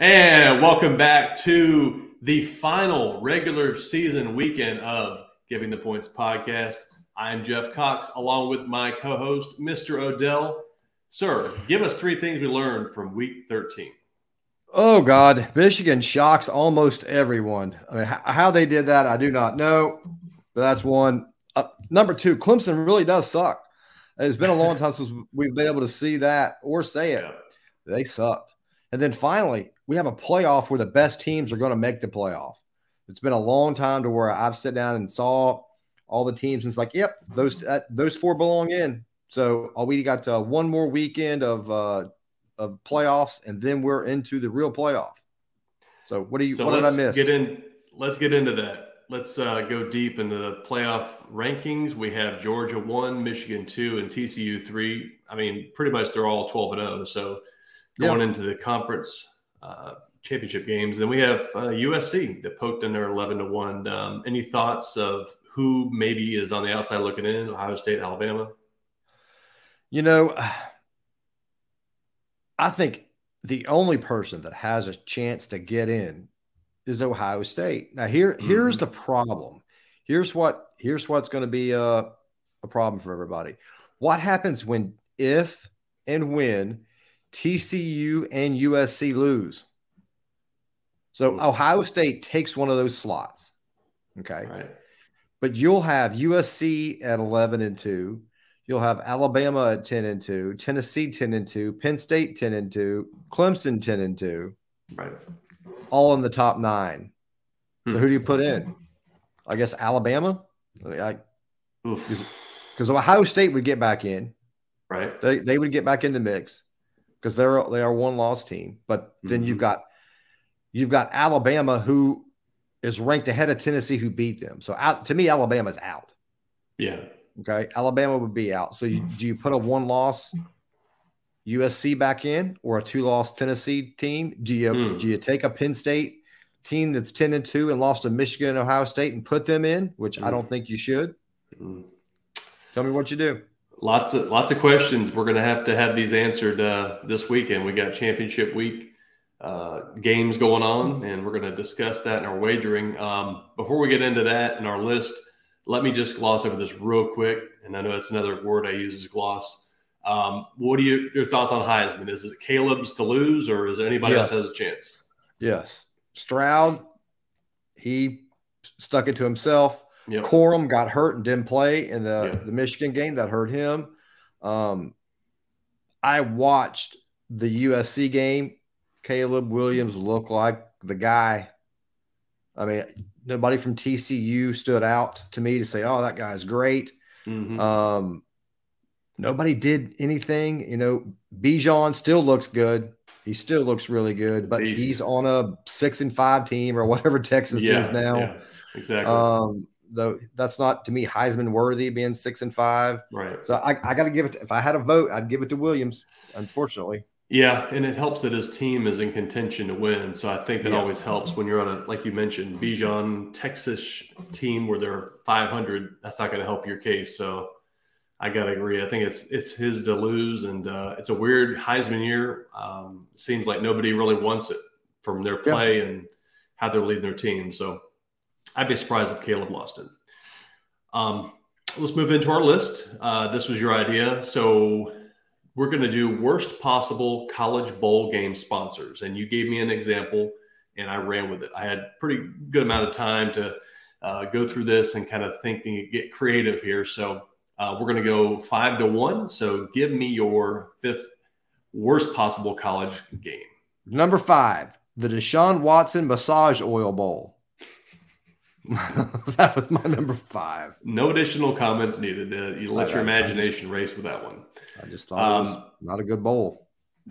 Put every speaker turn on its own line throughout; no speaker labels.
And welcome back to the final regular season weekend of Giving the Points podcast. I'm Jeff Cox, along with my co host, Mr. Odell. Sir, give us three things we learned from week 13.
Oh, God. Michigan shocks almost everyone. I mean, how they did that, I do not know, but that's one. Uh, number two, Clemson really does suck. It's been a long time since we've been able to see that or say it. They suck. And then finally, we have a playoff where the best teams are going to make the playoff. It's been a long time to where I've sat down and saw all the teams and it's like, yep, those uh, those four belong in. So uh, we got uh, one more weekend of uh, of playoffs, and then we're into the real playoff. So what do you? So what did I miss?
Get in. Let's get into that. Let's uh, go deep into the playoff rankings. We have Georgia one, Michigan two, and TCU three. I mean, pretty much they're all twelve and zero. Oh, so going into the conference uh, championship games. Then we have uh, USC that poked in there 11 to 1. Um, any thoughts of who maybe is on the outside looking in? Ohio State, Alabama?
You know, I think the only person that has a chance to get in is Ohio State. Now here mm-hmm. here's the problem. Here's what here's what's going to be a, a problem for everybody. What happens when if and when TCU and USC lose. So Ohio State takes one of those slots. Okay.
Right.
But you'll have USC at 11 and 2. You'll have Alabama at 10 and 2, Tennessee 10 and 2, Penn State 10 and 2, Clemson 10 and 2.
Right.
All in the top nine. Hmm. So who do you put in? I guess Alabama. Because Ohio State would get back in.
Right.
They, they would get back in the mix because they're they are one loss team. But then mm-hmm. you've got you've got Alabama who is ranked ahead of Tennessee who beat them. So out to me, Alabama's out.
Yeah.
Okay. Alabama would be out. So you, do you put a one loss USC back in or a two loss Tennessee team? Do you mm. do you take a Penn State team that's 10 and 2 and lost to Michigan and Ohio State and put them in, which mm. I don't think you should? Mm. Tell me what you do
lots of lots of questions. We're going to have to have these answered uh, this weekend. We got championship week uh, games going on, and we're going to discuss that in our wagering. Um, before we get into that in our list, let me just gloss over this real quick. And I know that's another word I use is gloss. Um, what do you your thoughts on Heisman? Is it Caleb's to lose, or is there anybody yes. else has a chance?
Yes, Stroud. He stuck it to himself. Yep. Corum got hurt and didn't play in the, yep. the Michigan game. That hurt him. Um, I watched the USC game. Caleb Williams looked like the guy. I mean, nobody from TCU stood out to me to say, "Oh, that guy's great." Mm-hmm. Um, nobody did anything. You know, Bijan still looks good. He still looks really good, but Easy. he's on a six and five team or whatever Texas yeah, is now. Yeah,
exactly.
Um, though that's not to me Heisman worthy being six and five.
Right.
So I, I got to give it. To, if I had a vote, I'd give it to Williams. Unfortunately.
Yeah, and it helps that his team is in contention to win. So I think that yeah. always helps when you're on a like you mentioned, Bijan Texas team where they're 500. That's not going to help your case. So I got to agree. I think it's it's his to lose, and uh, it's a weird Heisman year. Um, seems like nobody really wants it from their play yeah. and how they're leading their team. So I'd be surprised if Caleb lost it. Um, let's move into our list. Uh, this was your idea. So we're going to do worst possible college bowl game sponsors. And you gave me an example and I ran with it. I had pretty good amount of time to uh, go through this and kind of think and get creative here. So uh, we're going to go five to one. So give me your fifth worst possible college game.
Number five, the Deshaun Watson Massage Oil Bowl. that was my number five.
No additional comments needed. Uh, you let I, your imagination just, race with that one.
I just thought um, it was um, not a good bowl.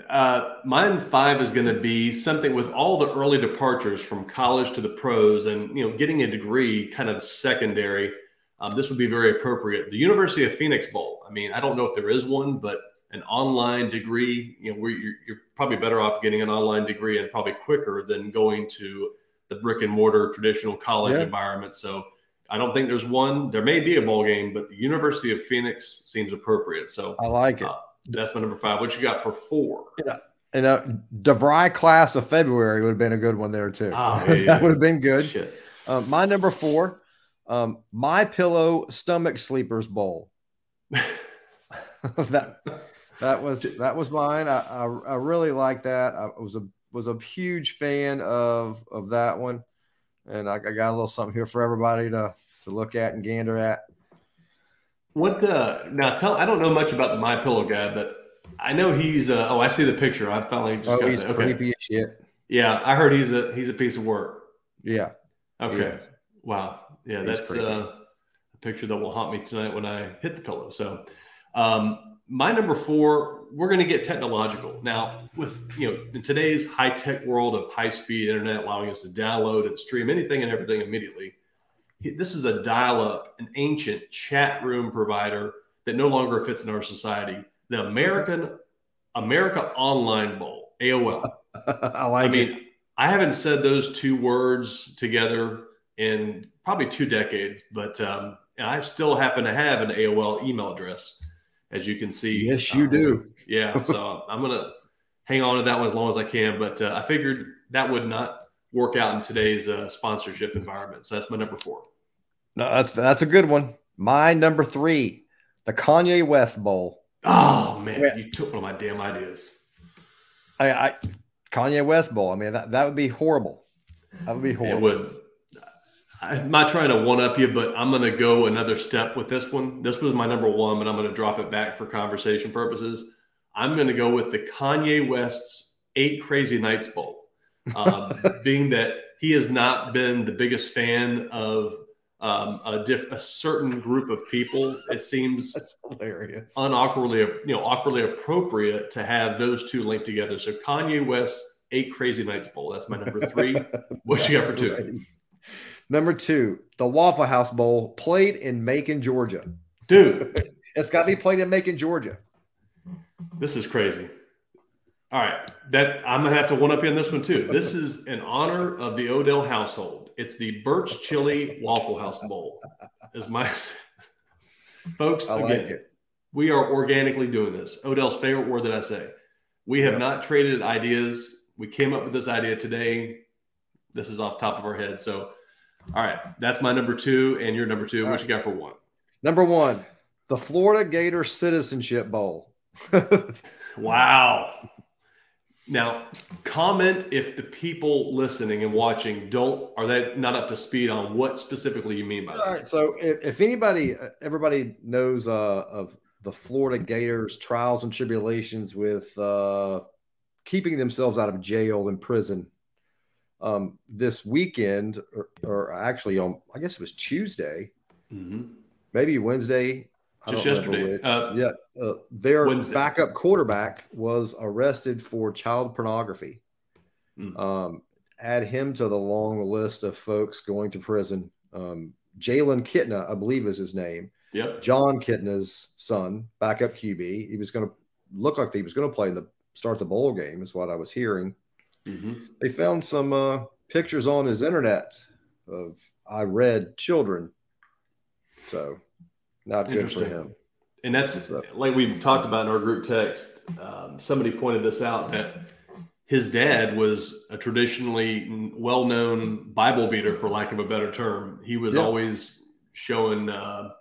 Uh, mine five is going to be something with all the early departures from college to the pros, and you know, getting a degree kind of secondary. Um, this would be very appropriate. The University of Phoenix Bowl. I mean, I don't know if there is one, but an online degree, you know, where you're, you're probably better off getting an online degree and probably quicker than going to the brick and mortar traditional college yeah. environment. So I don't think there's one. There may be a bowl game, but the University of Phoenix seems appropriate. So
I like it. Uh,
that's my number five. What you got for four?
Yeah. And uh, DeVry class of February would have been a good one there too.
Oh, yeah,
that would have been good. Uh, my number four, um, my pillow stomach sleepers bowl. that that was that was mine. I, I, I really like that. I was a was a huge fan of of that one, and I, I got a little something here for everybody to to look at and gander at.
What the now? Tell I don't know much about the My Pillow guy, but I know he's. Uh, oh, I see the picture. I finally just
oh,
got
he's
that.
creepy okay. as shit.
Yeah, I heard he's a he's a piece of work.
Yeah.
Okay. Wow. Yeah, he's that's uh, a picture that will haunt me tonight when I hit the pillow. So, um, my number four, we're going to get technological now. With you know, in today's high tech world of high speed internet, allowing us to download and stream anything and everything immediately this is a dial up, an ancient chat room provider that no longer fits in our society. The American America Online Bowl, AOL.
I like I mean, it.
I haven't said those two words together in probably two decades, but um, I still happen to have an AOL email address, as you can see.
Yes, you um, do.
Yeah, so I'm gonna hang on to that one as long as I can. But uh, I figured that would not work out in today's uh, sponsorship environment. So that's my number four.
No, that's that's a good one. My number three, the Kanye West Bowl.
Oh man, yeah. you took one of my damn ideas.
I, I Kanye West Bowl. I mean, that, that would be horrible. That would be horrible.
It would. I'm not trying to one up you, but I'm going to go another step with this one. This was my number one, but I'm going to drop it back for conversation purposes. I'm going to go with the Kanye West's Eight Crazy Nights Bowl um, being that he has not been the biggest fan of um, a, diff, a certain group of people. It seems
that's hilarious,
unawkwardly, you know, awkwardly appropriate to have those two linked together. So Kanye West, Eight Crazy Nights Bowl. That's my number three. what you got for two?
Number two, the Waffle House Bowl, played in Macon, Georgia.
Dude,
it's got to be played in Macon, Georgia.
This is crazy. All right, that I'm gonna have to one up you on this one too. This is in honor of the Odell household. It's the Birch Chili Waffle House Bowl. Is my folks
I
again?
Like
we are organically doing this. Odell's favorite word that I say. We have yep. not traded ideas. We came up with this idea today. This is off top of our head. So, all right, that's my number two, and your number two. All what right. you got for one?
Number one, the Florida Gator Citizenship Bowl.
wow. Now, comment if the people listening and watching don't are they not up to speed on what specifically you mean by that.
All right. So, if, if anybody, everybody knows uh, of the Florida Gators trials and tribulations with uh, keeping themselves out of jail and prison. Um, this weekend, or, or, actually on, I guess it was Tuesday,
mm-hmm.
maybe Wednesday
just yesterday.
Uh, yeah, uh, their Wednesday. backup quarterback was arrested for child pornography. Mm. Um, add him to the long list of folks going to prison. Um, Jalen Kitna, I believe, is his name.
Yep.
Jon Kitna's son, backup QB. He was going to look like he was going to play in the start the bowl game, is what I was hearing.
Mm-hmm.
They found some uh, pictures on his internet of I read children. So not good for him.
And that's like we talked about in our group text. Um, somebody pointed this out that his dad was a traditionally well-known Bible beater, for lack of a better term. He was yeah. always showing, uh,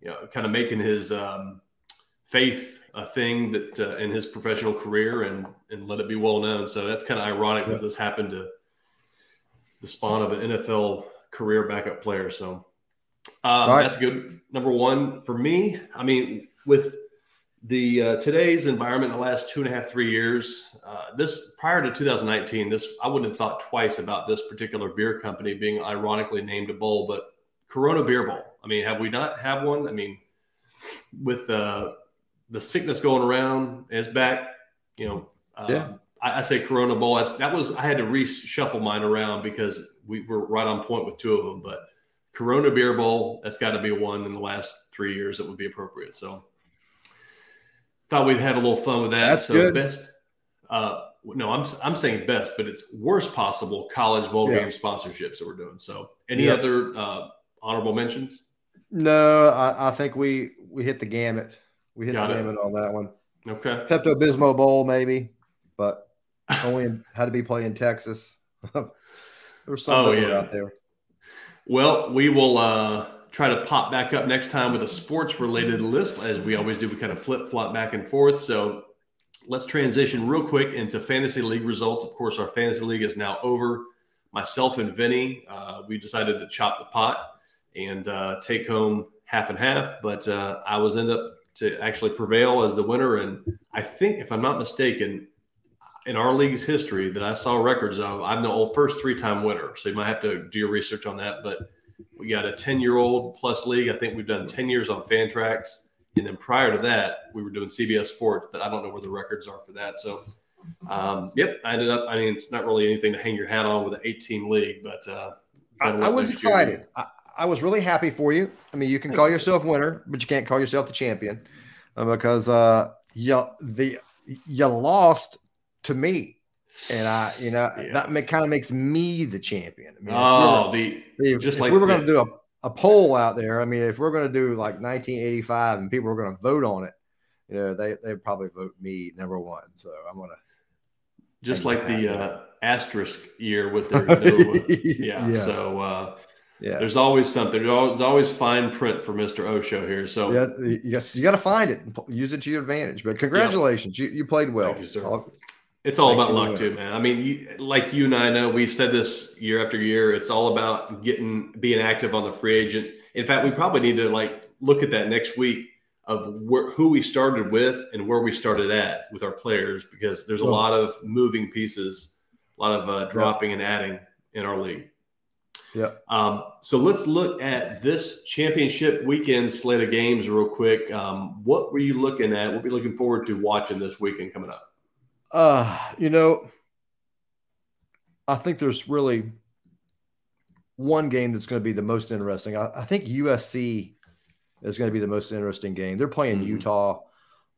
you know, kind of making his um, faith a thing that uh, in his professional career and and let it be well known. So that's kind of ironic yeah. that this happened to the spawn of an NFL career backup player. So um, right. That's good. Number one for me. I mean, with the uh, today's environment in the last two and a half, three years, uh, this prior to 2019, this I wouldn't have thought twice about this particular beer company being ironically named a bowl, but Corona Beer Bowl. I mean, have we not have one? I mean, with uh, the sickness going around, it's back. You know,
um, yeah.
I, I, say Corona Bowl. That's that was I had to reshuffle mine around because we were right on point with two of them, but Corona Beer Bowl, that's got to be one in the last three years that would be appropriate. So thought we'd have a little fun with that.
That's
so
good.
best. Uh, no, I'm I'm saying best, but it's worst possible college bowl yeah. game sponsorships that we're doing. So any yep. other uh, honorable mentions?
No, I, I, think we we hit the gamut. We hit Got the it. gamut on that one.
Okay.
Pepto Bismol Bowl, maybe. but only had to be playing in Texas. there was some oh, yeah. out there.
Well, we will uh, try to pop back up next time with a sports related list. As we always do, we kind of flip flop back and forth. So let's transition real quick into fantasy league results. Of course, our fantasy league is now over. Myself and Vinny, uh, we decided to chop the pot and uh, take home half and half, but uh, I was end up to actually prevail as the winner. And I think, if I'm not mistaken, in our league's history that I saw records of, I'm the first three time winner. So you might have to do your research on that. But we got a 10 year old plus league. I think we've done 10 years on Fantrax. And then prior to that, we were doing CBS Sports, but I don't know where the records are for that. So, um, yep, I ended up, I mean, it's not really anything to hang your hat on with an 18 league, but uh,
I, I, was excited. I, I, was really happy for you. I mean, you can call yourself winner, but you can't call yourself the champion uh, because uh, you, the, you lost to me. And I, you know, yeah. that kind of makes me the champion.
I mean, oh, the
if, just if like we were going to do a, a poll out there. I mean, if we're going to do like 1985 and people are going to vote on it, you know, they they probably vote me number one. So I'm gonna
just like the uh, asterisk year with their no, yeah. Yes. So uh, yeah, there's always something. There's always fine print for Mr. Osho here. So
yeah, yes, you got to find it, use it to your advantage. But congratulations, yeah. you, you played well.
You, sir. It's all about luck too, man. I mean, you, like you and I know, we've said this year after year. It's all about getting being active on the free agent. In fact, we probably need to like look at that next week of where, who we started with and where we started at with our players because there's a lot of moving pieces, a lot of uh, dropping and adding in our league.
Yeah.
Um, so let's look at this championship weekend slate of games real quick. Um, what were you looking at? What were you looking forward to watching this weekend coming up?
Uh, you know, I think there's really one game that's going to be the most interesting. I, I think USC is going to be the most interesting game. They're playing mm-hmm. Utah.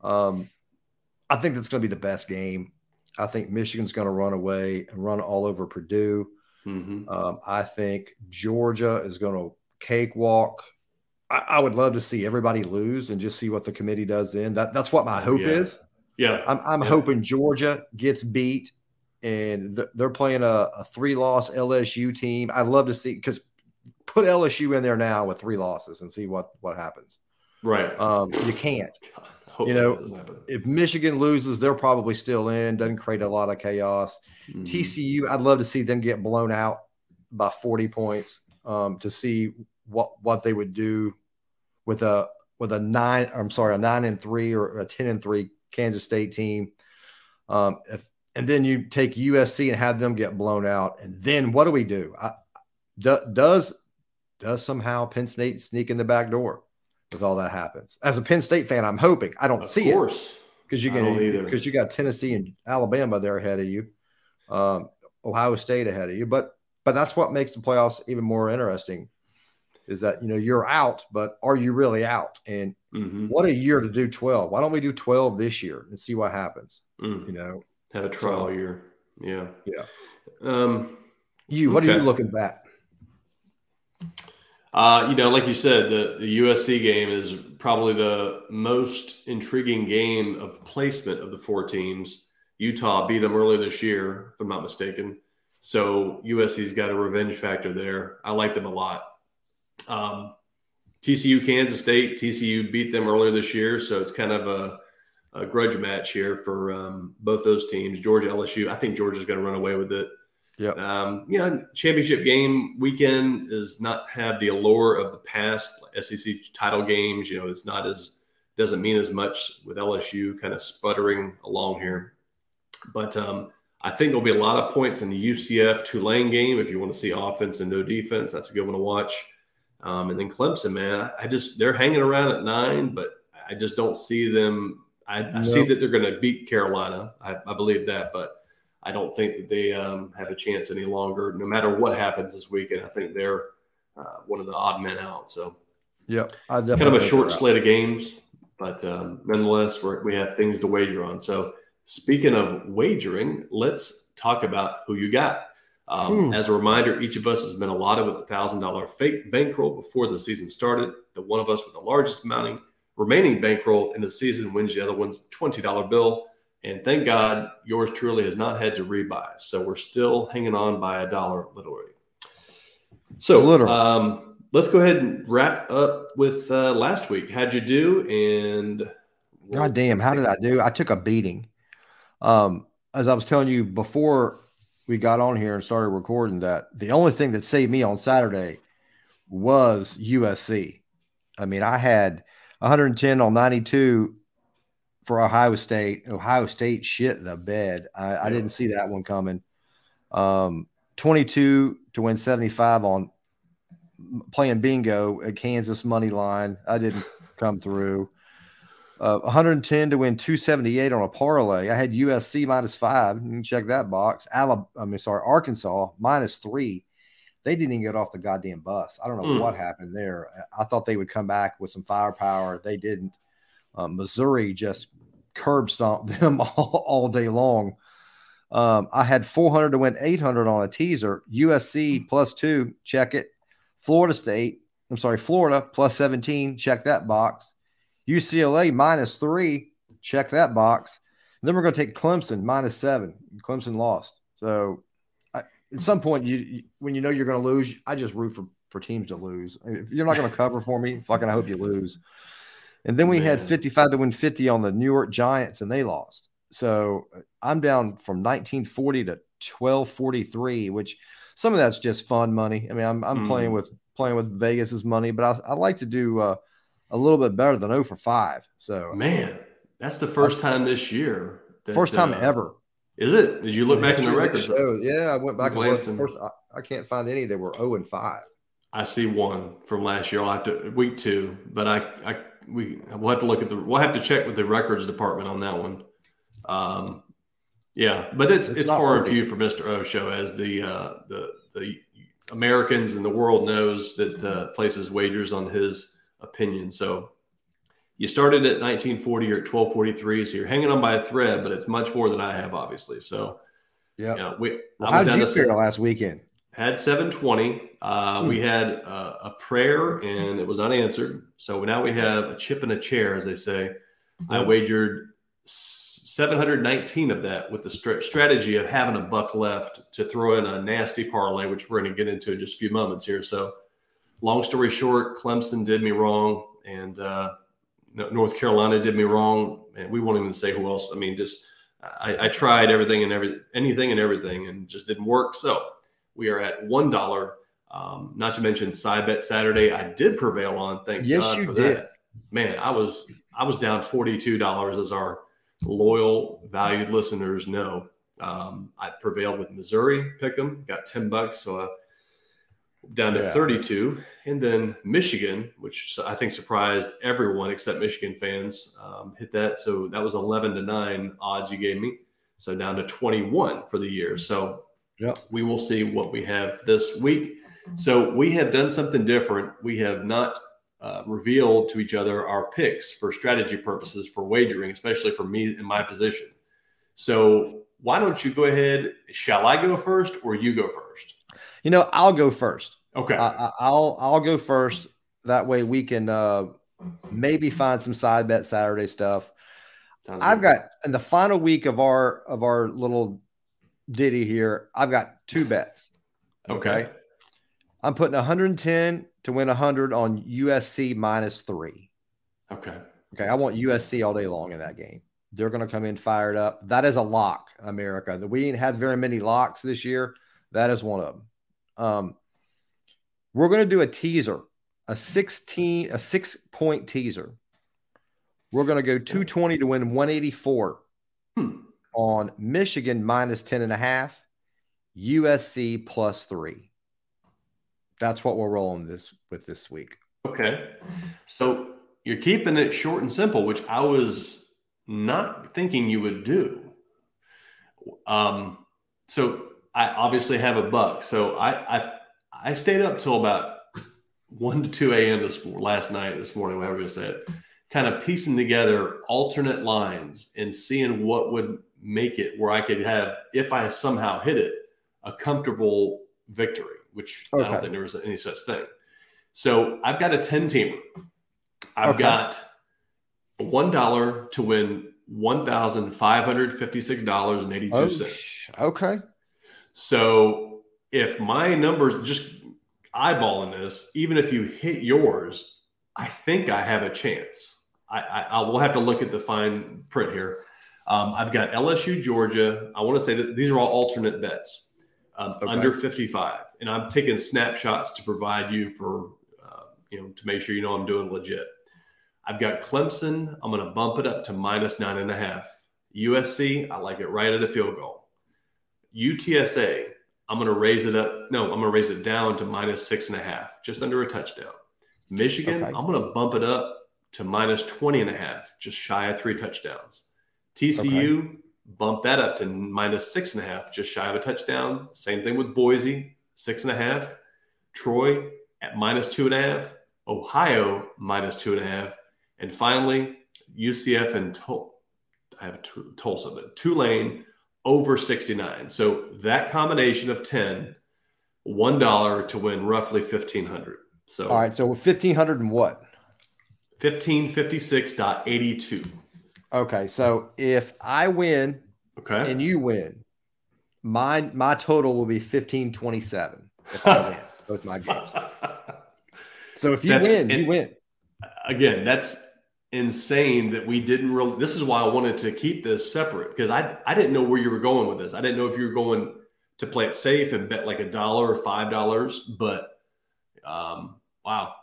Um, I think that's going to be the best game. I think Michigan's going to run away and run all over Purdue. Mm-hmm. Um, I think Georgia is going to cakewalk. I, I, would love to see everybody lose and just see what the committee does then. That that's what my hope
yeah.
is.
Yeah,
I'm, I'm
yeah.
hoping Georgia gets beat, and they're playing a, a three-loss LSU team. I'd love to see because put LSU in there now with three losses and see what what happens.
Right.
Um, you can't. you know, if Michigan loses, they're probably still in. Doesn't create a lot of chaos. Mm-hmm. TCU, I'd love to see them get blown out by 40 points um, to see what what they would do with a with a nine. I'm sorry, a nine and three or a ten and three Kansas State team. Um, if, and then you take USC and have them get blown out, and then what do we do? I, do does does somehow Penn State sneak in the back door with all that happens? As a Penn State fan, I'm hoping. I don't
of
see
course.
it because you can because you got Tennessee and Alabama there ahead of you, um, Ohio State ahead of you. But but that's what makes the playoffs even more interesting is that you know you're out, but are you really out? And mm-hmm. what a year to do 12. Why don't we do 12 this year and see what happens?
Mm.
You know,
have a trial so, year. Yeah.
Yeah. Um, you, what okay. are you looking at?
Uh, you know, like you said, the, the USC game is probably the most intriguing game of placement of the four teams. Utah beat them earlier this year, if I'm not mistaken. So USC's got a revenge factor there. I like them a lot. Um, TCU, Kansas State, TCU beat them earlier this year, so it's kind of a, a grudge match here for um, both those teams. Georgia, LSU. I think Georgia's going to run away with it.
Yeah.
Um, you know, championship game weekend does not have the allure of the past SEC title games. You know, it's not as doesn't mean as much with LSU kind of sputtering along here. But um, I think there'll be a lot of points in the UCF Tulane game if you want to see offense and no defense. That's a good one to watch. Um, and then Clemson, man, I just they're hanging around at nine, but I just don't see them. I, I see that they're going to beat Carolina. I, I, believe that, but I don't think that they um, have a chance any longer. No matter what happens this weekend, I think they're uh, one of the odd men out. So,
yeah,
kind of a short slate of games, but um, nonetheless, we have things to wager on. So, speaking of wagering, let's talk about who you got. Um, hmm. As a reminder, each of us has been allotted with a thousand dollar fake bankroll before the season started. The one of us with the largest mounting remaining bankroll in the season wins the other one's twenty dollar bill. And thank God yours truly has not had to rebuy. So we're still hanging on by a dollar literally. So literally. Um, let's go ahead and wrap up with uh, last week. How'd you do? And
God damn, how did I do? I took a beating. Um, as I was telling you before we got on here and started recording, that the only thing that saved me on Saturday was USC. I mean, I had 110 on 92 for Ohio State. Ohio State shit the bed. I, I didn't see that one coming. Um, 22 to win 75 on playing bingo at Kansas money line. I didn't come through. Uh, 110 to win 278 on a parlay. I had USC minus five. You can check that box. Alabama, I mean, sorry, Arkansas minus three. They didn't even get off the goddamn bus. I don't know mm. what happened there. I thought they would come back with some firepower. They didn't. Um, Missouri just curb stomped them all, all day long. Um, I had 400 to win 800 on a teaser. USC plus two, check it. Florida State, I'm sorry, Florida plus 17, check that box. UCLA minus three, check that box. And then we're going to take Clemson minus seven. Clemson lost. So I, at some point, you, you, when you know you're going to lose, I just root for, for teams to lose. If you're not going to cover for me, fucking I hope you lose. And then we Man. had 55 to win 50 on the New York Giants, and they lost. So I'm down from 1940 to 1243, which some of that's just fun money. I mean, I'm, I'm mm. playing with playing with Vegas's money, but I, I like to do uh, a little bit better than 0 for 5. So,
man, that's the first time this year.
That, first time uh, ever.
Is it? Did you look back in the records?
yeah, I went back and looked. First, I, I, can't find any that were 0 and 5.
I see one from last year. I'll have to week two, but I, I we we'll have to look at the we'll have to check with the records department on that one. Um, yeah, but it's it's, it's far and few for Mister O show as the uh, the the Americans and the world knows that uh, places wagers on his opinion. So you started at 1940 or at 1243, so you're hanging on by a thread, but it's much more than I have, obviously. So
yeah, you know, we. Well, how did you fare last weekend?
Had 720. Uh, hmm. We had uh, a prayer and it was unanswered. So now we have a chip in a chair, as they say. I wagered 719 of that with the st- strategy of having a buck left to throw in a nasty parlay, which we're going to get into in just a few moments here. So, long story short, Clemson did me wrong, and uh, North Carolina did me wrong, and we won't even say who else. I mean, just I, I tried everything and every anything and everything, and just didn't work. So we are at one dollar. Um, not to mention side bet Saturday, I did prevail on. Thank yes, God you for did. that. Man, I was I was down forty two dollars as our loyal, valued listeners know, um, I prevailed with Missouri pick them, got 10 bucks. So uh, down to yeah. 32. And then Michigan, which I think surprised everyone except Michigan fans, um, hit that. So that was 11 to 9 odds you gave me. So down to 21 for the year. So yep. we will see what we have this week. So we have done something different. We have not uh, reveal to each other our picks for strategy purposes for wagering, especially for me in my position. So why don't you go ahead? Shall I go first or you go first?
You know, I'll go first.
Okay.
I, will I'll go first. That way we can uh, maybe find some side bet Saturday stuff. Sounds I've good. got in the final week of our of our little ditty here. I've got two bets.
Okay. okay.
I'm putting 110 to win 100 on USC minus three.
Okay.
Okay. I want USC all day long in that game. They're going to come in fired up. That is a lock, America. We ain't had very many locks this year. That is one of them. Um, we're going to do a teaser, a 16, a six point teaser. We're going to go 220 to win 184 hmm. On Michigan minus 10 and a half, USC plus three that's what we're rolling this with this week.
Okay. So you're keeping it short and simple, which I was not thinking you would do. Um, so I obviously have a buck. So I I, I stayed up till about one to two a.m. this last night, this morning, whatever you said, kind of piecing together alternate lines and seeing what would make it where I could have, if I somehow hit it, a comfortable victory which okay. I don't think there was any such thing. So I've got a 10 teamer. I've okay. got one dollar to win one thousand five hundred fifty-six dollars and eighty-two cents.
Oh, okay.
So if my numbers just eyeballing this, even if you hit yours, I think I have a chance. I, I, I will have to look at the fine print here. Um, I've got LSU, Georgia. I want to say that these are all alternate bets um, okay. under 55, and I'm taking snapshots to provide you for uh, you know to make sure you know I'm doing legit. I've got Clemson. I'm going to bump it up to minus nine and a half. USC, I like it right at the field goal. UTSA, I'm going to raise it up. No, I'm going to raise it down to minus six and a half, just under a touchdown. Michigan, okay. I'm going to bump it up to minus 20 and a half, just shy of three touchdowns. TCU, okay. bump that up to minus six and a half, just shy of a touchdown. Same thing with Boise, six and a half. Troy at minus two and a half. Ohio, minus two and a half. And finally, UCF and Tul- I have Tulsa, but Tulane over 69. So that combination of 10, $1 to win roughly 1500. So
All right, so 1500 and what?
1556.82.
Okay, so if I win
okay.
and you win, my my total will be 1527 if I win both my games. So if you that's, win, you win.
Again, that's insane that we didn't really this is why I wanted to keep this separate because I I didn't know where you were going with this. I didn't know if you were going to play it safe and bet like a dollar or five dollars, but um wow.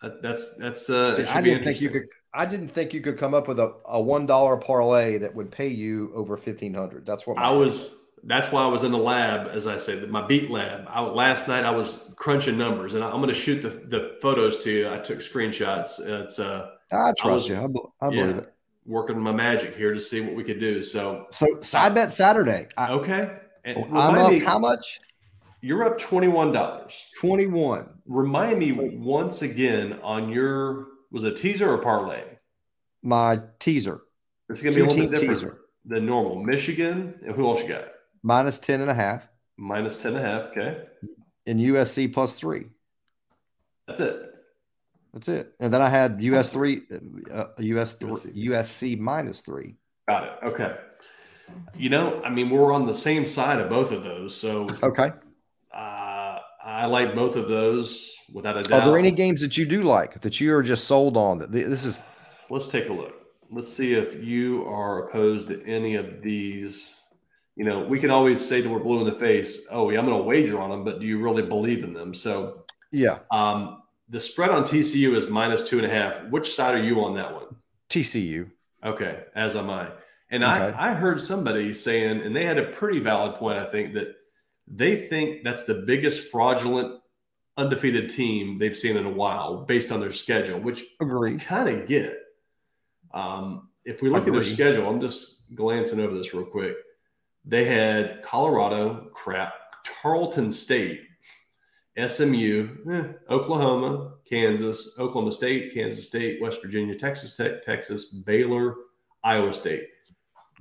That, that's that's uh
I didn't think you could I didn't think you could come up with a, a one dollar parlay that would pay you over fifteen hundred. That's what
I was that's why I was in the lab, as I said, my beat lab. I, last night I was crunching numbers, and I, am going to shoot the, the photos to you. I took screenshots. It's uh,
I trust I was, you. I, I believe yeah, it.
Working my magic here to see what we could do. So,
so side bet Saturday.
I, okay.
And I'm up. Me, how much?
You're up twenty one dollars.
Twenty one.
Remind me once again on your was a teaser or parlay?
My teaser.
It's going to be a little bit different teaser. than normal. Michigan. And who else you got?
minus 10 and a half.
Minus 10 and a half. Okay.
And USC plus three.
That's it.
That's it. And then I had US three, uh, US three, USC minus three.
Got it. Okay. You know, I mean, we're on the same side of both of those. So,
okay.
I like both of those without a doubt.
Are there any games that you do like that you are just sold on? That this is.
Let's take a look. Let's see if you are opposed to any of these you know, we can always say to we're blue in the face, oh, yeah, I'm going to wager on them, but do you really believe in them? So,
yeah.
Um, the spread on TCU is minus two and a half. Which side are you on that one?
TCU.
Okay, as am I. And okay. I, I heard somebody saying, and they had a pretty valid point, I think, that they think that's the biggest fraudulent undefeated team they've seen in a while based on their schedule, which
agree
kind of get. Um, if we look Agree. at their schedule, I'm just glancing over this real quick. They had Colorado, crap, Tarleton State, SMU, eh, Oklahoma, Kansas, Oklahoma State, Kansas State, West Virginia, Texas Tech, Texas, Baylor, Iowa State.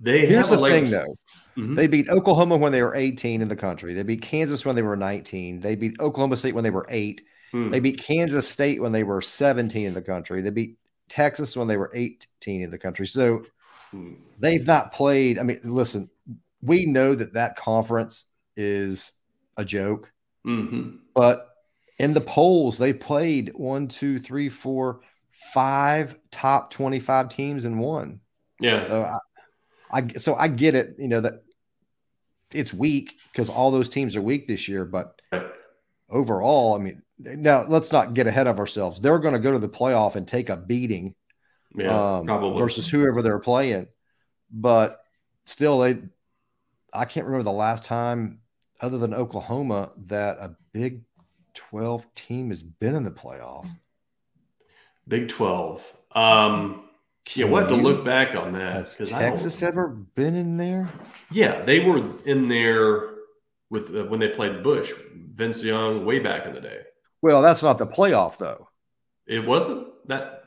They
Here's the thing, though. Mm-hmm. They beat Oklahoma when they were 18 in the country. They beat Kansas when they were 19. They beat Oklahoma State when they were eight. Hmm. They beat Kansas State when they were 17 in the country. They beat Texas when they were 18 in the country. So hmm. they've not played. I mean, listen, we know that that conference is a joke,
mm-hmm.
but in the polls, they played one, two, three, four, five top 25 teams in one.
Yeah.
So I, I, so I get it, you know, that it's weak because all those teams are weak this year, but overall, I mean, now let's not get ahead of ourselves. They're going to go to the playoff and take a beating
yeah, um,
versus whoever they're playing. But still, they I can't remember the last time, other than Oklahoma, that a Big 12 team has been in the playoff.
Big 12. Um, yeah, we'll have to look back on that.
Has Texas ever been in there?
Yeah, they were in there with uh, when they played Bush, Vince Young, way back in the day.
Well, that's not the playoff though.
It wasn't that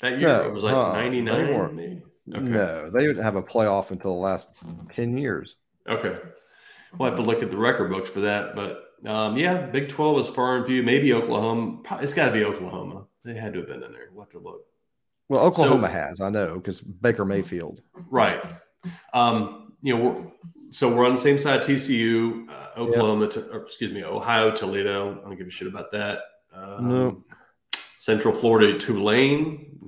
that year. No, it was like uh, ninety nine.
Okay. No, they didn't have a playoff until the last ten years.
Okay. We'll have to look at the record books for that. But um, yeah, Big 12 is far and few. Maybe Oklahoma. It's got to be Oklahoma. They had to have been in there. We'll have to look.
Well, Oklahoma so, has, I know, because Baker Mayfield.
Right. Um, you know, we're, so we're on the same side. TCU, uh, Oklahoma, to, or, excuse me, Ohio, Toledo. I don't give a shit about that. Um, no. Central Florida, Tulane.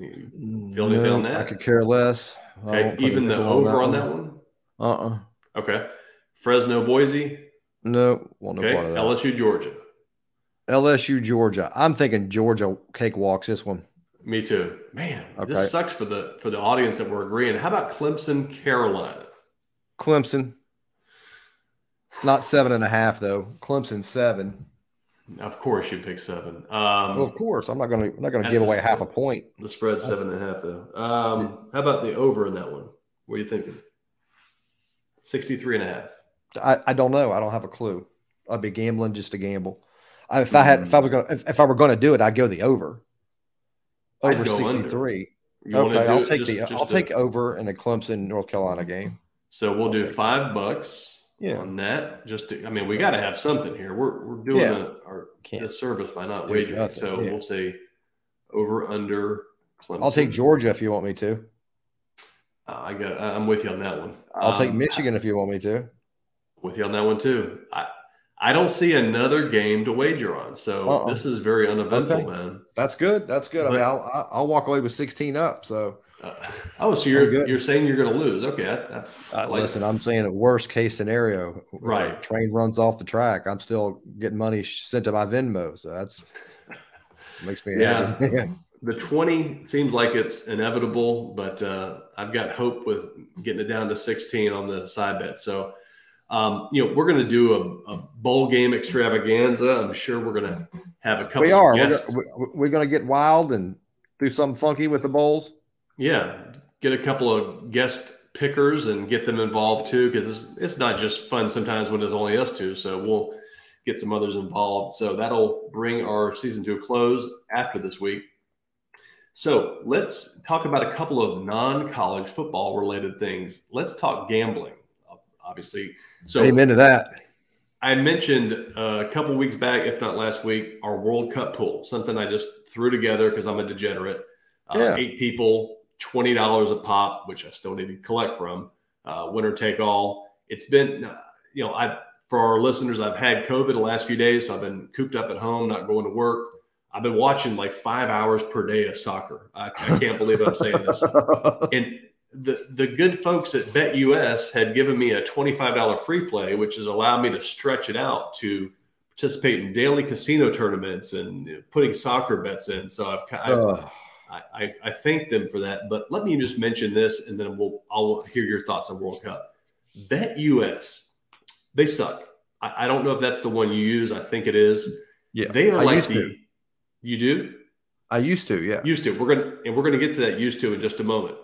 Feel anything no, on that? I could care less.
Okay, even the over on that one.
Uh uh-uh. uh
Okay. Fresno, Boise.
No, well,
okay. part of that. LSU, Georgia.
LSU, Georgia. I'm thinking Georgia cakewalks this one.
Me too. Man, okay. this sucks for the for the audience that we're agreeing. How about Clemson, Carolina?
Clemson. Not seven and a half though. Clemson seven.
Of course, you pick seven.
Um, well, of course, I'm not going to. I'm not going to give away half a point.
The spread seven and a half, though. Um, how about the over in that one? What are you thinking? 63 and a half.
I, I don't know. I don't have a clue. I'd be gambling just to gamble. I, if I had, if I was going, if, if I were going to do it, I'd go the over. Over 63. Okay, I'll take just, the. Just I'll take over in a Clemson North Carolina game.
So we'll do five bucks yeah. on that. Just to, I mean, we got to have something here. We're we're doing yeah. a, our a service by not wagering. So yeah. we'll say over under.
Clemson. I'll take Georgia if you want me to.
Uh, I got. I'm with you on that one.
I'll um, take Michigan if you want me to.
With you on that one too. I I don't see another game to wager on. So Uh-oh. this is very uneventful, okay. man.
That's good. That's good. But, I mean, I'll I'll walk away with 16 up. So
uh, oh, so you're you're saying you're going to lose? Okay. I, I,
I uh, like listen, I'm saying a worst case scenario.
Right.
train runs off the track. I'm still getting money sent to my Venmo, so that's makes me
yeah. the 20 seems like it's inevitable, but uh, I've got hope with getting it down to 16 on the side bet. So. Um, you know, we're going to do a, a, bowl game extravaganza. I'm sure we're going to have a couple.
We are. We're, going to get wild and do something funky with the bowls.
Yeah, get a couple of guest pickers and get them involved too, because it's, it's not just fun sometimes when there's only us two. So we'll get some others involved. So that'll bring our season to a close after this week. So let's talk about a couple of non-college football related things. Let's talk gambling, obviously. So
amen to that.
I mentioned uh, a couple weeks back, if not last week, our World Cup pool, something I just threw together because I'm a degenerate. Uh, yeah. Eight people, twenty dollars a pop, which I still need to collect from. Uh, winner take all. It's been, uh, you know, I for our listeners, I've had COVID the last few days, so I've been cooped up at home, not going to work. I've been watching like five hours per day of soccer. I, I can't believe I'm saying this. And the the good folks at BetUS had given me a twenty five dollar free play, which has allowed me to stretch it out to participate in daily casino tournaments and you know, putting soccer bets in. So I've, I've I, I, thank them for that. But let me just mention this, and then we'll I'll hear your thoughts on World Cup. Bet US, they suck. I, I, don't know if that's the one you use. I think it is.
Yeah,
they are I like the. To. You do.
I used to. Yeah,
used to. We're gonna and we're gonna get to that used to in just a moment.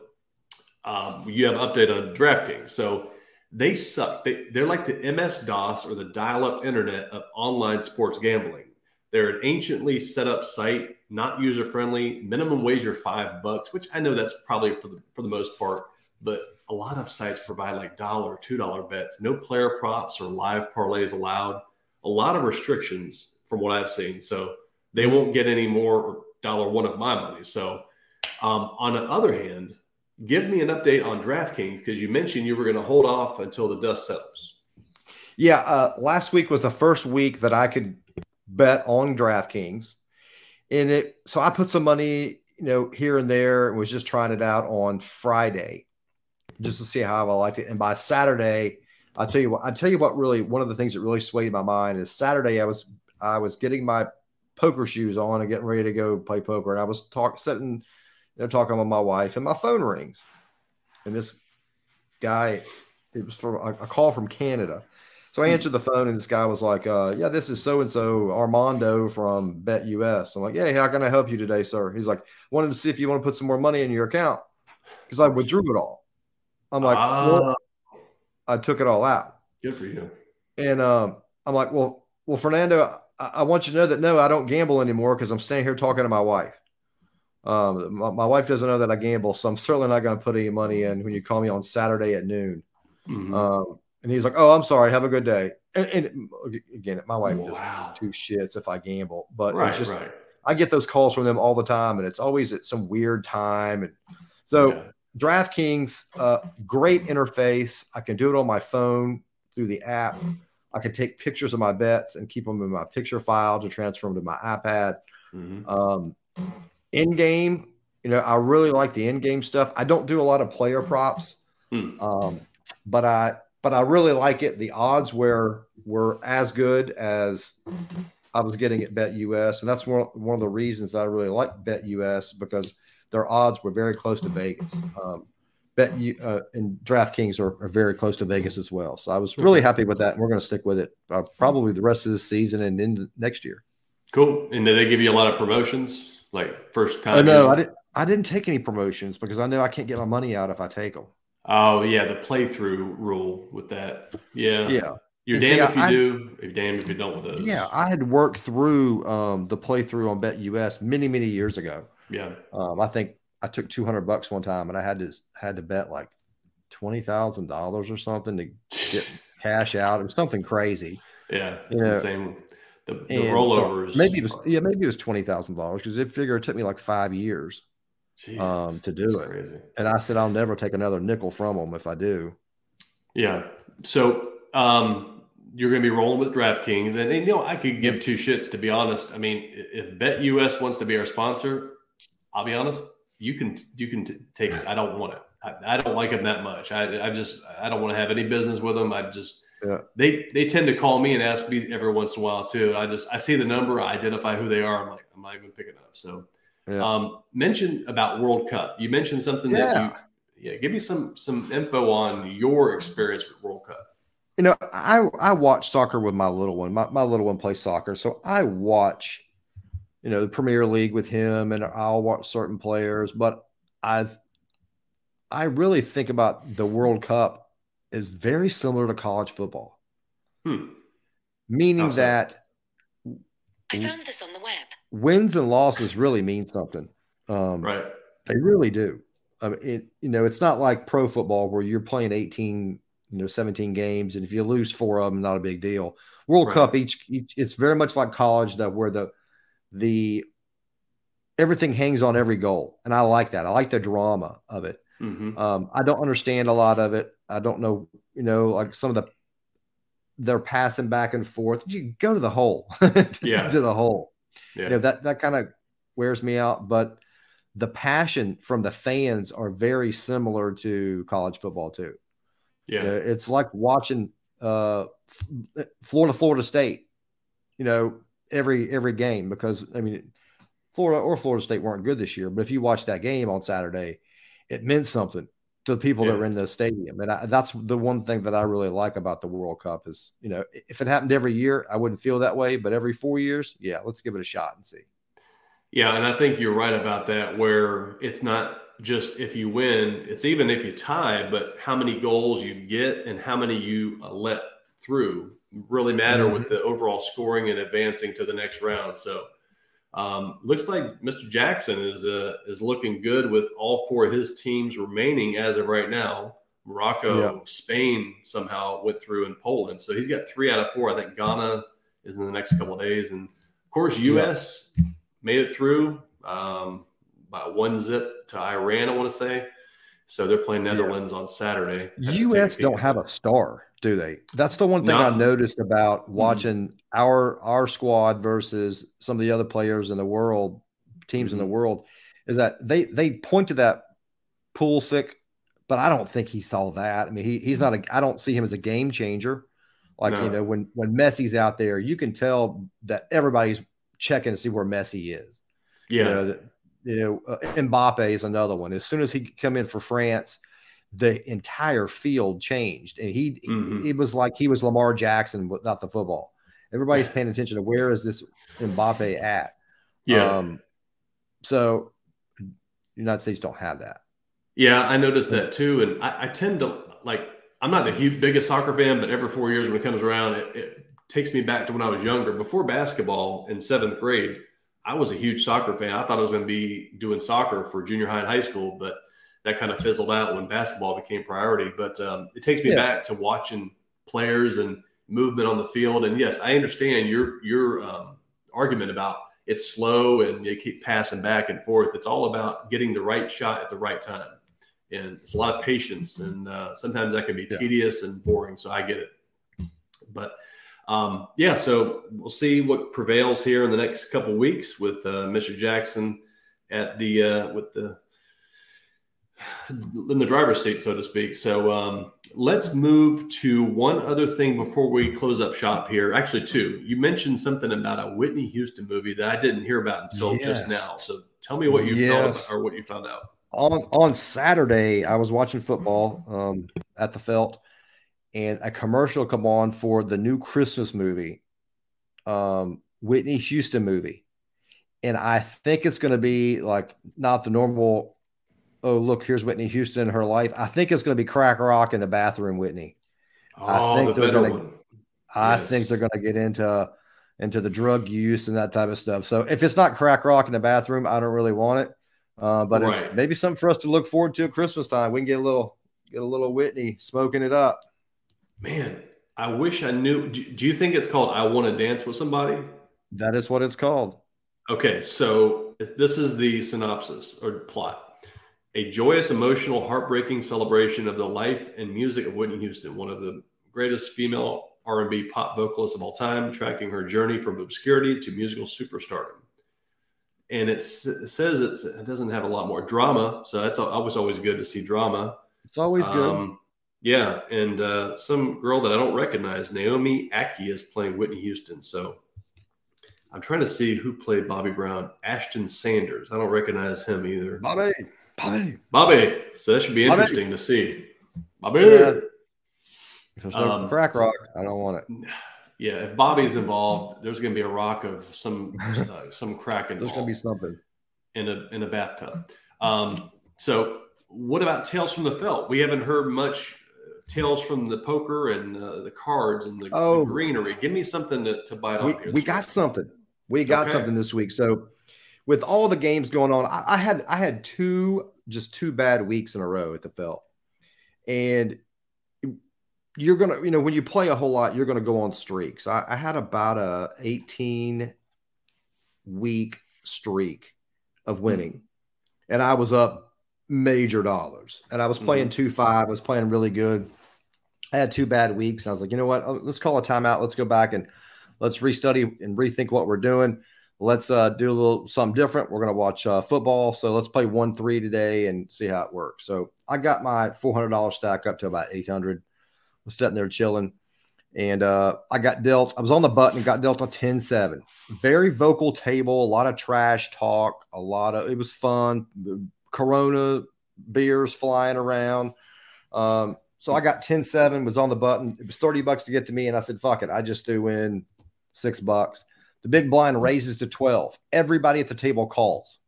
Um, you have update on DraftKings, so they suck. They, they're like the MS DOS or the dial-up internet of online sports gambling. They're an anciently set up site not user friendly. Minimum wager five bucks, which I know that's probably for the, for the most part, but a lot of sites provide like dollar, two dollar bets. No player props or live parlays allowed. A lot of restrictions from what I've seen. So they won't get any more dollar one of my money. So um, on the other hand, give me an update on DraftKings because you mentioned you were going to hold off until the dust settles.
Yeah, uh, last week was the first week that I could bet on DraftKings and it so I put some money, you know, here and there and was just trying it out on Friday just to see how I liked it. And by Saturday, I'll tell you what, I'll tell you what really one of the things that really swayed my mind is Saturday I was I was getting my poker shoes on and getting ready to go play poker. And I was talking sitting, you know, talking with my wife, and my phone rings. And this guy, it was for a, a call from Canada. So I hmm. answered the phone, and this guy was like, uh, "Yeah, this is so and so Armando from Bet US." I'm like, "Yeah, how can I help you today, sir?" He's like, "Wanted to see if you want to put some more money in your account because I withdrew it all." I'm like, well, "I took it all out."
Good for you.
And um, I'm like, "Well, well, Fernando, I, I, want you to know that no, I don't gamble anymore because I'm staying here talking to my wife." Um, my, my, wife doesn't know that I gamble, so I'm certainly not going to put any money in when you call me on Saturday at noon. Mm-hmm. Um, and he's like, "Oh, I'm sorry. Have a good day." And, and again, my wife wow. two shits if I gamble, but right, it's just right. I get those calls from them all the time, and it's always at some weird time. And so, yeah. DraftKings, uh, great interface. I can do it on my phone through the app. I can take pictures of my bets and keep them in my picture file to transfer them to my iPad. Mm-hmm. Um, in game, you know, I really like the in game stuff. I don't do a lot of player props, mm. um, but I but I really like it. The odds were were as good as I was getting at BetUS, and that's one one of the reasons that I really like BetUS because their odds were very close to Vegas. Um, Bet you uh, and DraftKings are, are, very close to Vegas as well. So I was really happy with that, and we're going to stick with it uh, probably the rest of the season and into next year.
Cool. And did they give you a lot of promotions, like first time?
Uh, no, I didn't. I didn't take any promotions because I know I can't get my money out if I take them.
Oh yeah, the playthrough rule with that. Yeah,
yeah.
You're and damned see, if you I, do. You're damned if you don't with those.
Yeah, I had worked through um, the playthrough on BetUS many, many years ago.
Yeah.
Um, I think I took two hundred bucks one time, and I had to had to bet like twenty thousand dollars or something to get cash out. It was something crazy.
Yeah, it's you know, insane. The, the rollovers.
So maybe it was yeah, maybe it was twenty thousand dollars because it figured it took me like five years Jeez, um, to do it. Crazy. And I said I'll never take another nickel from them if I do.
Yeah. So um, you're going to be rolling with DraftKings, and, and, you know I could give two shits to be honest. I mean, if BetUS wants to be our sponsor, I'll be honest. You can you can t- take it. I don't want it. I, I, don't like them that much. I, I just I don't want to have any business with them. I just yeah. they they tend to call me and ask me every once in a while too. I just I see the number, I identify who they are. I'm like I'm not even picking up. So yeah. um, mention about World Cup. You mentioned something yeah. that you yeah, give me some some info on your experience with World Cup.
You know, I I watch soccer with my little one. My, my little one plays soccer, so I watch, you know, the Premier League with him, and I'll watch certain players. But I, I really think about the World Cup is very similar to college football,
hmm.
meaning that
I found this on the web.
Wins and losses really mean something. Um,
right.
They really do. I mean, it, you know, it's not like pro football where you're playing 18, you know, 17 games, and if you lose four of them, not a big deal. World right. Cup, each, each, it's very much like college, that where the the everything hangs on every goal, and I like that. I like the drama of it. Mm-hmm. Um, I don't understand a lot of it. I don't know, you know, like some of the they're passing back and forth. You go to the hole,
yeah,
to the hole. Yeah. You know that that kind of wears me out, but the passion from the fans are very similar to college football too.
Yeah,
you know, it's like watching uh, Florida, Florida State. You know, every every game because I mean, Florida or Florida State weren't good this year, but if you watch that game on Saturday, it meant something to the people yeah. that are in the stadium, and I, that's the one thing that I really like about the World Cup is you know if it happened every year, I wouldn't feel that way, but every four years, yeah, let's give it a shot and see.
Yeah, and I think you're right about that. Where it's not just if you win, it's even if you tie, but how many goals you get and how many you uh, let through really matter mm-hmm. with the overall scoring and advancing to the next round. So um, looks like Mr. Jackson is uh, is looking good with all four of his teams remaining as of right now. Morocco, yeah. Spain somehow went through, and Poland. So he's got three out of four. I think Ghana is in the next couple days, and of course, U.S. Yeah made it through um, by one zip to Iran, I want to say. So they're playing Netherlands yeah. on Saturday.
U.S. don't have a star, do they? That's the one thing no. I noticed about mm-hmm. watching mm-hmm. our our squad versus some of the other players in the world, teams mm-hmm. in the mm-hmm. world, is that they they point to that Pulisic, but I don't think he saw that. I mean, he, he's not a. I don't see him as a game changer. Like no. you know, when when Messi's out there, you can tell that everybody's checking to see where Messi is.
Yeah.
You know, you know uh, Mbappe is another one. As soon as he come in for France, the entire field changed, and he mm-hmm. it was like he was Lamar Jackson without the football. Everybody's paying attention to where is this Mbappe at.
Yeah.
Um, so United States don't have that.
Yeah, I noticed that too, and I, I tend to like. I'm not the huge, biggest soccer fan, but every four years when it comes around, it, it takes me back to when I was younger. Before basketball in seventh grade, I was a huge soccer fan. I thought I was going to be doing soccer for junior high and high school, but that kind of fizzled out when basketball became priority. But um, it takes me yeah. back to watching players and movement on the field. And yes, I understand your your um, argument about it's slow and you keep passing back and forth. It's all about getting the right shot at the right time. And it's a lot of patience. And uh, sometimes that can be yeah. tedious and boring. So I get it. But um, yeah, so we'll see what prevails here in the next couple weeks with uh, Mr. Jackson at the uh, with the in the driver's seat, so to speak. So um, let's move to one other thing before we close up shop here. Actually, two. You mentioned something about a Whitney Houston movie that I didn't hear about until yes. just now. So tell me what you yes. or what you found out.
On on Saturday, I was watching football um, at the Felt, and a commercial come on for the new Christmas movie, um, Whitney Houston movie, and I think it's going to be like not the normal oh look, here's Whitney Houston in her life. I think it's going to be crack rock in the bathroom, Whitney.
Oh, I think the they're
gonna, one. I yes. think they're going to get into into the drug use and that type of stuff. So if it's not crack rock in the bathroom, I don't really want it. Uh, but right. it's maybe something for us to look forward to at Christmas time. We can get a little get a little Whitney smoking it up.
Man, I wish I knew. Do, do you think it's called "I Want to Dance with Somebody"?
That is what it's called.
Okay, so this is the synopsis or plot a joyous, emotional, heartbreaking celebration of the life and music of Whitney Houston, one of the greatest female R&B pop vocalists of all time, tracking her journey from obscurity to musical superstardom. And it says it doesn't have a lot more drama, so that's always always good to see drama.
It's always good. Um,
yeah, and uh, some girl that I don't recognize, Naomi Ackie, is playing Whitney Houston. So I'm trying to see who played Bobby Brown. Ashton Sanders. I don't recognize him either.
Bobby. Bobby.
Bobby. So that should be interesting Bobby. to see. Bobby. Yeah.
If there's no um, crack rock, I don't want it.
Yeah, if Bobby's involved, there's going to be a rock of some uh, some crack
There's going to be something
in a in a bathtub. Um, so, what about tales from the felt? We haven't heard much uh, tales from the poker and uh, the cards and the, oh, the, greenery. Give me something to, to bite
we,
on here.
We got something. We got okay. something this week. So with all the games going on, I, I, had I had two just two bad weeks in a row at the Felt, and you're gonna you know when you play a whole lot, you're gonna go on streaks. I, I had about a 18 week streak of hmm. winning, and I was up major dollars, and I was playing mm-hmm. two five. I was playing really good. I had two bad weeks. I was like, you know what? Let's call a timeout. Let's go back and let's restudy and rethink what we're doing let's uh, do a little something different. We're going to watch uh, football. So let's play one three today and see how it works. So I got my four hundred dollar stack up to about 800. I Was sitting there chilling, and uh, I got dealt. I was on the button and got dealt a 10-7. Very vocal table, a lot of trash talk, a lot of it was fun. Corona beers flying around. Um, so I got 10-7, was on the button. It was 30 bucks to get to me, and I said, fuck it. I just threw in six bucks. The big blind raises to 12. Everybody at the table calls.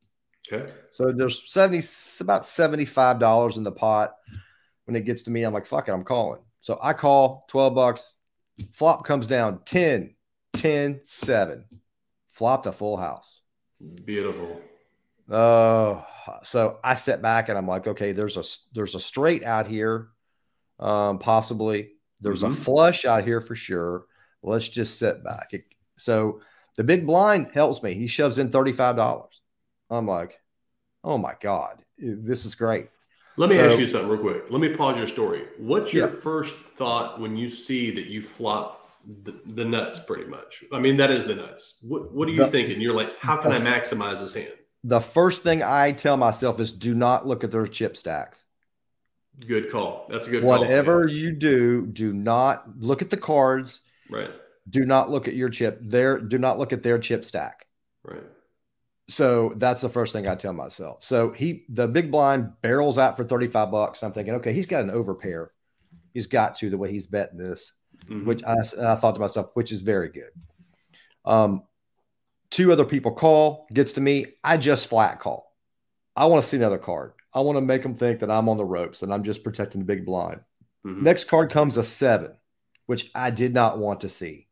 Okay.
So there's 70, about $75 in the pot. When it gets to me, I'm like, fuck it, I'm calling. So I call 12 bucks. Flop comes down 10, 10, 7. Flopped a full house.
Beautiful.
Oh, uh, so I step back and I'm like, okay, there's a there's a straight out here, um, possibly. There's mm-hmm. a flush out here for sure. Let's just sit back. It, so the big blind helps me. He shoves in $35. I'm like, oh my God, this is great.
Let me so, ask you something real quick. Let me pause your story. What's your yeah. first thought when you see that you flop the, the, nuts pretty much? I mean, that is the nuts. What, what are you the, thinking? You're like, how can I maximize this hand?
The first thing I tell myself is do not look at their chip stacks.
Good call. That's a good call.
Whatever call. you do, do not look at the cards.
Right
do not look at your chip. Their do not look at their chip stack.
Right.
So that's the first thing I tell myself. So he the big blind barrels out for 35 bucks. I'm thinking, okay, he's got an overpair. He's got to the way he's betting this, mm-hmm. which I, I thought to myself, which is very good. Um, two other people call, gets to me. I just flat call. I want to see another card. I want to make them think that I'm on the ropes and I'm just protecting the big blind. Mm-hmm. Next card comes a seven, which I did not want to see.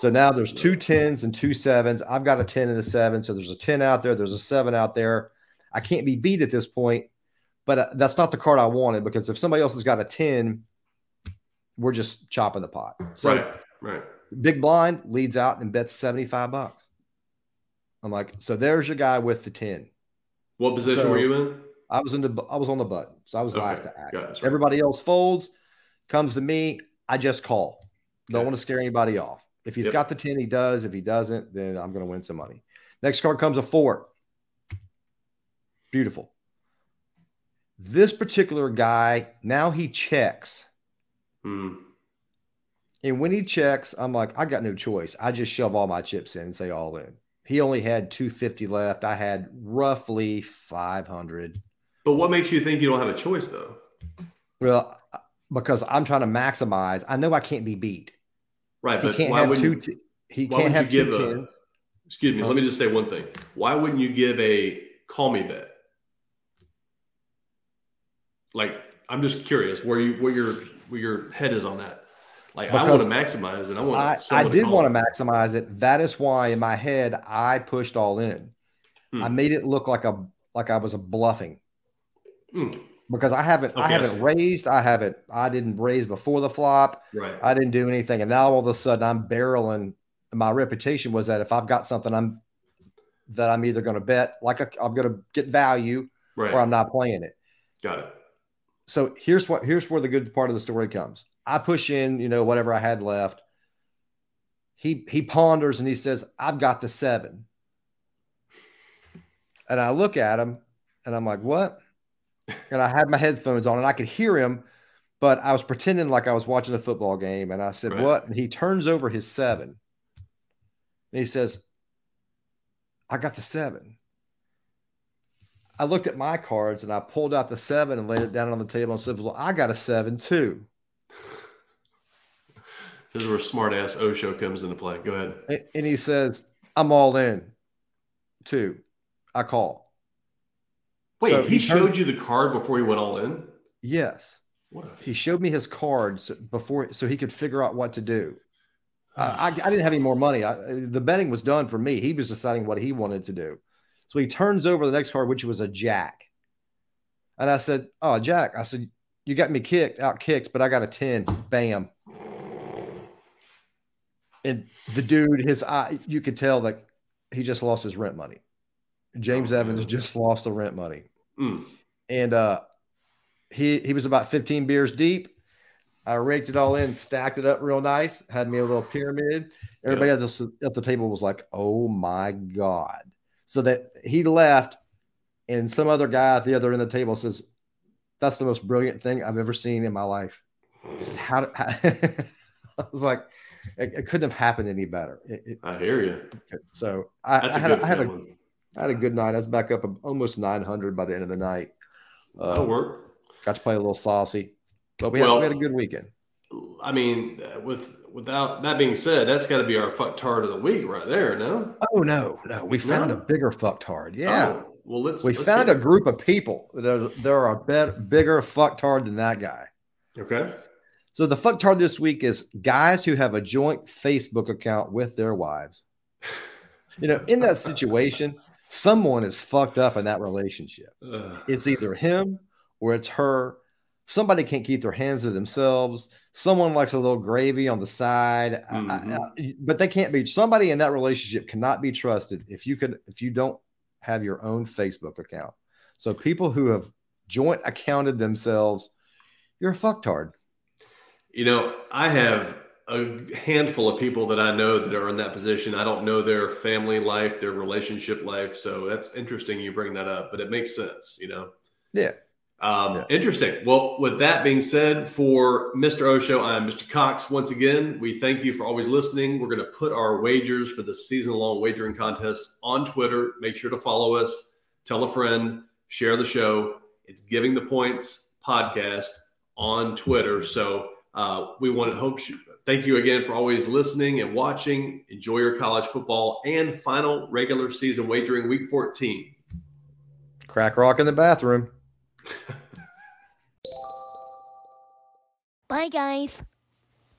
So now there's two tens and two sevens. I've got a 10 and a seven. So there's a 10 out there, there's a seven out there. I can't be beat at this point, but uh, that's not the card I wanted because if somebody else has got a 10, we're just chopping the pot. So
right, right.
Big blind leads out and bets 75 bucks. I'm like, so there's your guy with the 10.
What position so were you in?
I was in the I was on the button, so I was okay. last to act. Right. Everybody else folds, comes to me. I just call. Don't want to scare anybody off. If he's yep. got the 10, he does. If he doesn't, then I'm going to win some money. Next card comes a four. Beautiful. This particular guy, now he checks.
Hmm.
And when he checks, I'm like, I got no choice. I just shove all my chips in and say all in. He only had 250 left. I had roughly 500.
But what makes you think you don't have a choice, though?
Well, because I'm trying to maximize. I know I can't be beat.
Right,
he
but
can't have two. T- he can't have two
a, Excuse me. let me just say one thing. Why wouldn't you give a call me bet? Like, I'm just curious where you where your where your head is on that. Like, I want to maximize and I want.
I, I did want to maximize it. That is why in my head I pushed all in. Hmm. I made it look like a like I was a bluffing.
Hmm
because I haven't okay, I haven't I raised, I haven't I didn't raise before the flop.
Right.
I didn't do anything. And now all of a sudden I'm barreling. My reputation was that if I've got something I'm that I'm either going to bet like i am going to get value right. or I'm not playing it.
Got it.
So here's what here's where the good part of the story comes. I push in, you know, whatever I had left. He he ponders and he says, "I've got the seven. And I look at him and I'm like, "What?" And I had my headphones on and I could hear him, but I was pretending like I was watching a football game. And I said, right. What? And he turns over his seven. And he says, I got the seven. I looked at my cards and I pulled out the seven and laid it down on the table and said, Well, I got a seven too.
This is where smart ass Osho comes into play. Go ahead.
And he says, I'm all in too. I call.
Wait, so he, he showed you the card before he went all in?
Yes.
What.
He showed me his cards before so he could figure out what to do. uh, I, I didn't have any more money. I, the betting was done for me. He was deciding what he wanted to do. So he turns over the next card, which was a jack. And I said, Oh, Jack. I said, You got me kicked, out kicked, but I got a 10. Bam. And the dude, his eye, you could tell that he just lost his rent money. James oh, Evans just lost the rent money.
Mm.
And uh, he he was about 15 beers deep. I raked it all in, stacked it up real nice, had me a little pyramid. Everybody yeah. at, the, at the table was like, oh my God. So that he left, and some other guy at the other end of the table says, That's the most brilliant thing I've ever seen in my life. How, how I was like, it, it, couldn't have happened any better. It,
it, I hear you.
So I, I had, I had a I had a good night. I was back up almost 900 by the end of the night.
Uh, That'll work.
Got to play a little saucy, but we had, well, we had a good weekend.
I mean, with without that being said, that's got to be our fuck tard of the week right there. No.
Oh no, no, we found a bigger fuck tard. Yeah. Oh,
well, let's.
We
let's
found a group of people that are there are a bigger fuck tard than that guy.
Okay.
So the fuck tard this week is guys who have a joint Facebook account with their wives. You know, in that situation, someone is fucked up in that relationship. Ugh. It's either him or it's her. Somebody can't keep their hands to themselves. Someone likes a little gravy on the side, mm-hmm. I, I, but they can't be. Somebody in that relationship cannot be trusted if you could if you don't have your own Facebook account. So people who have joint accounted themselves, you're a fucktard.
You know, I have a handful of people that I know that are in that position. I don't know their family life, their relationship life. So that's interesting you bring that up, but it makes sense, you know?
Yeah.
Um, yeah. Interesting. Well, with that being said, for Mr. Osho, I'm Mr. Cox. Once again, we thank you for always listening. We're going to put our wagers for the season long wagering contest on Twitter. Make sure to follow us, tell a friend, share the show. It's Giving the Points podcast on Twitter. So uh, we want to hope Thank you again for always listening and watching. Enjoy your college football and final regular season wagering week 14.
Crack rock in the bathroom.
Bye, guys.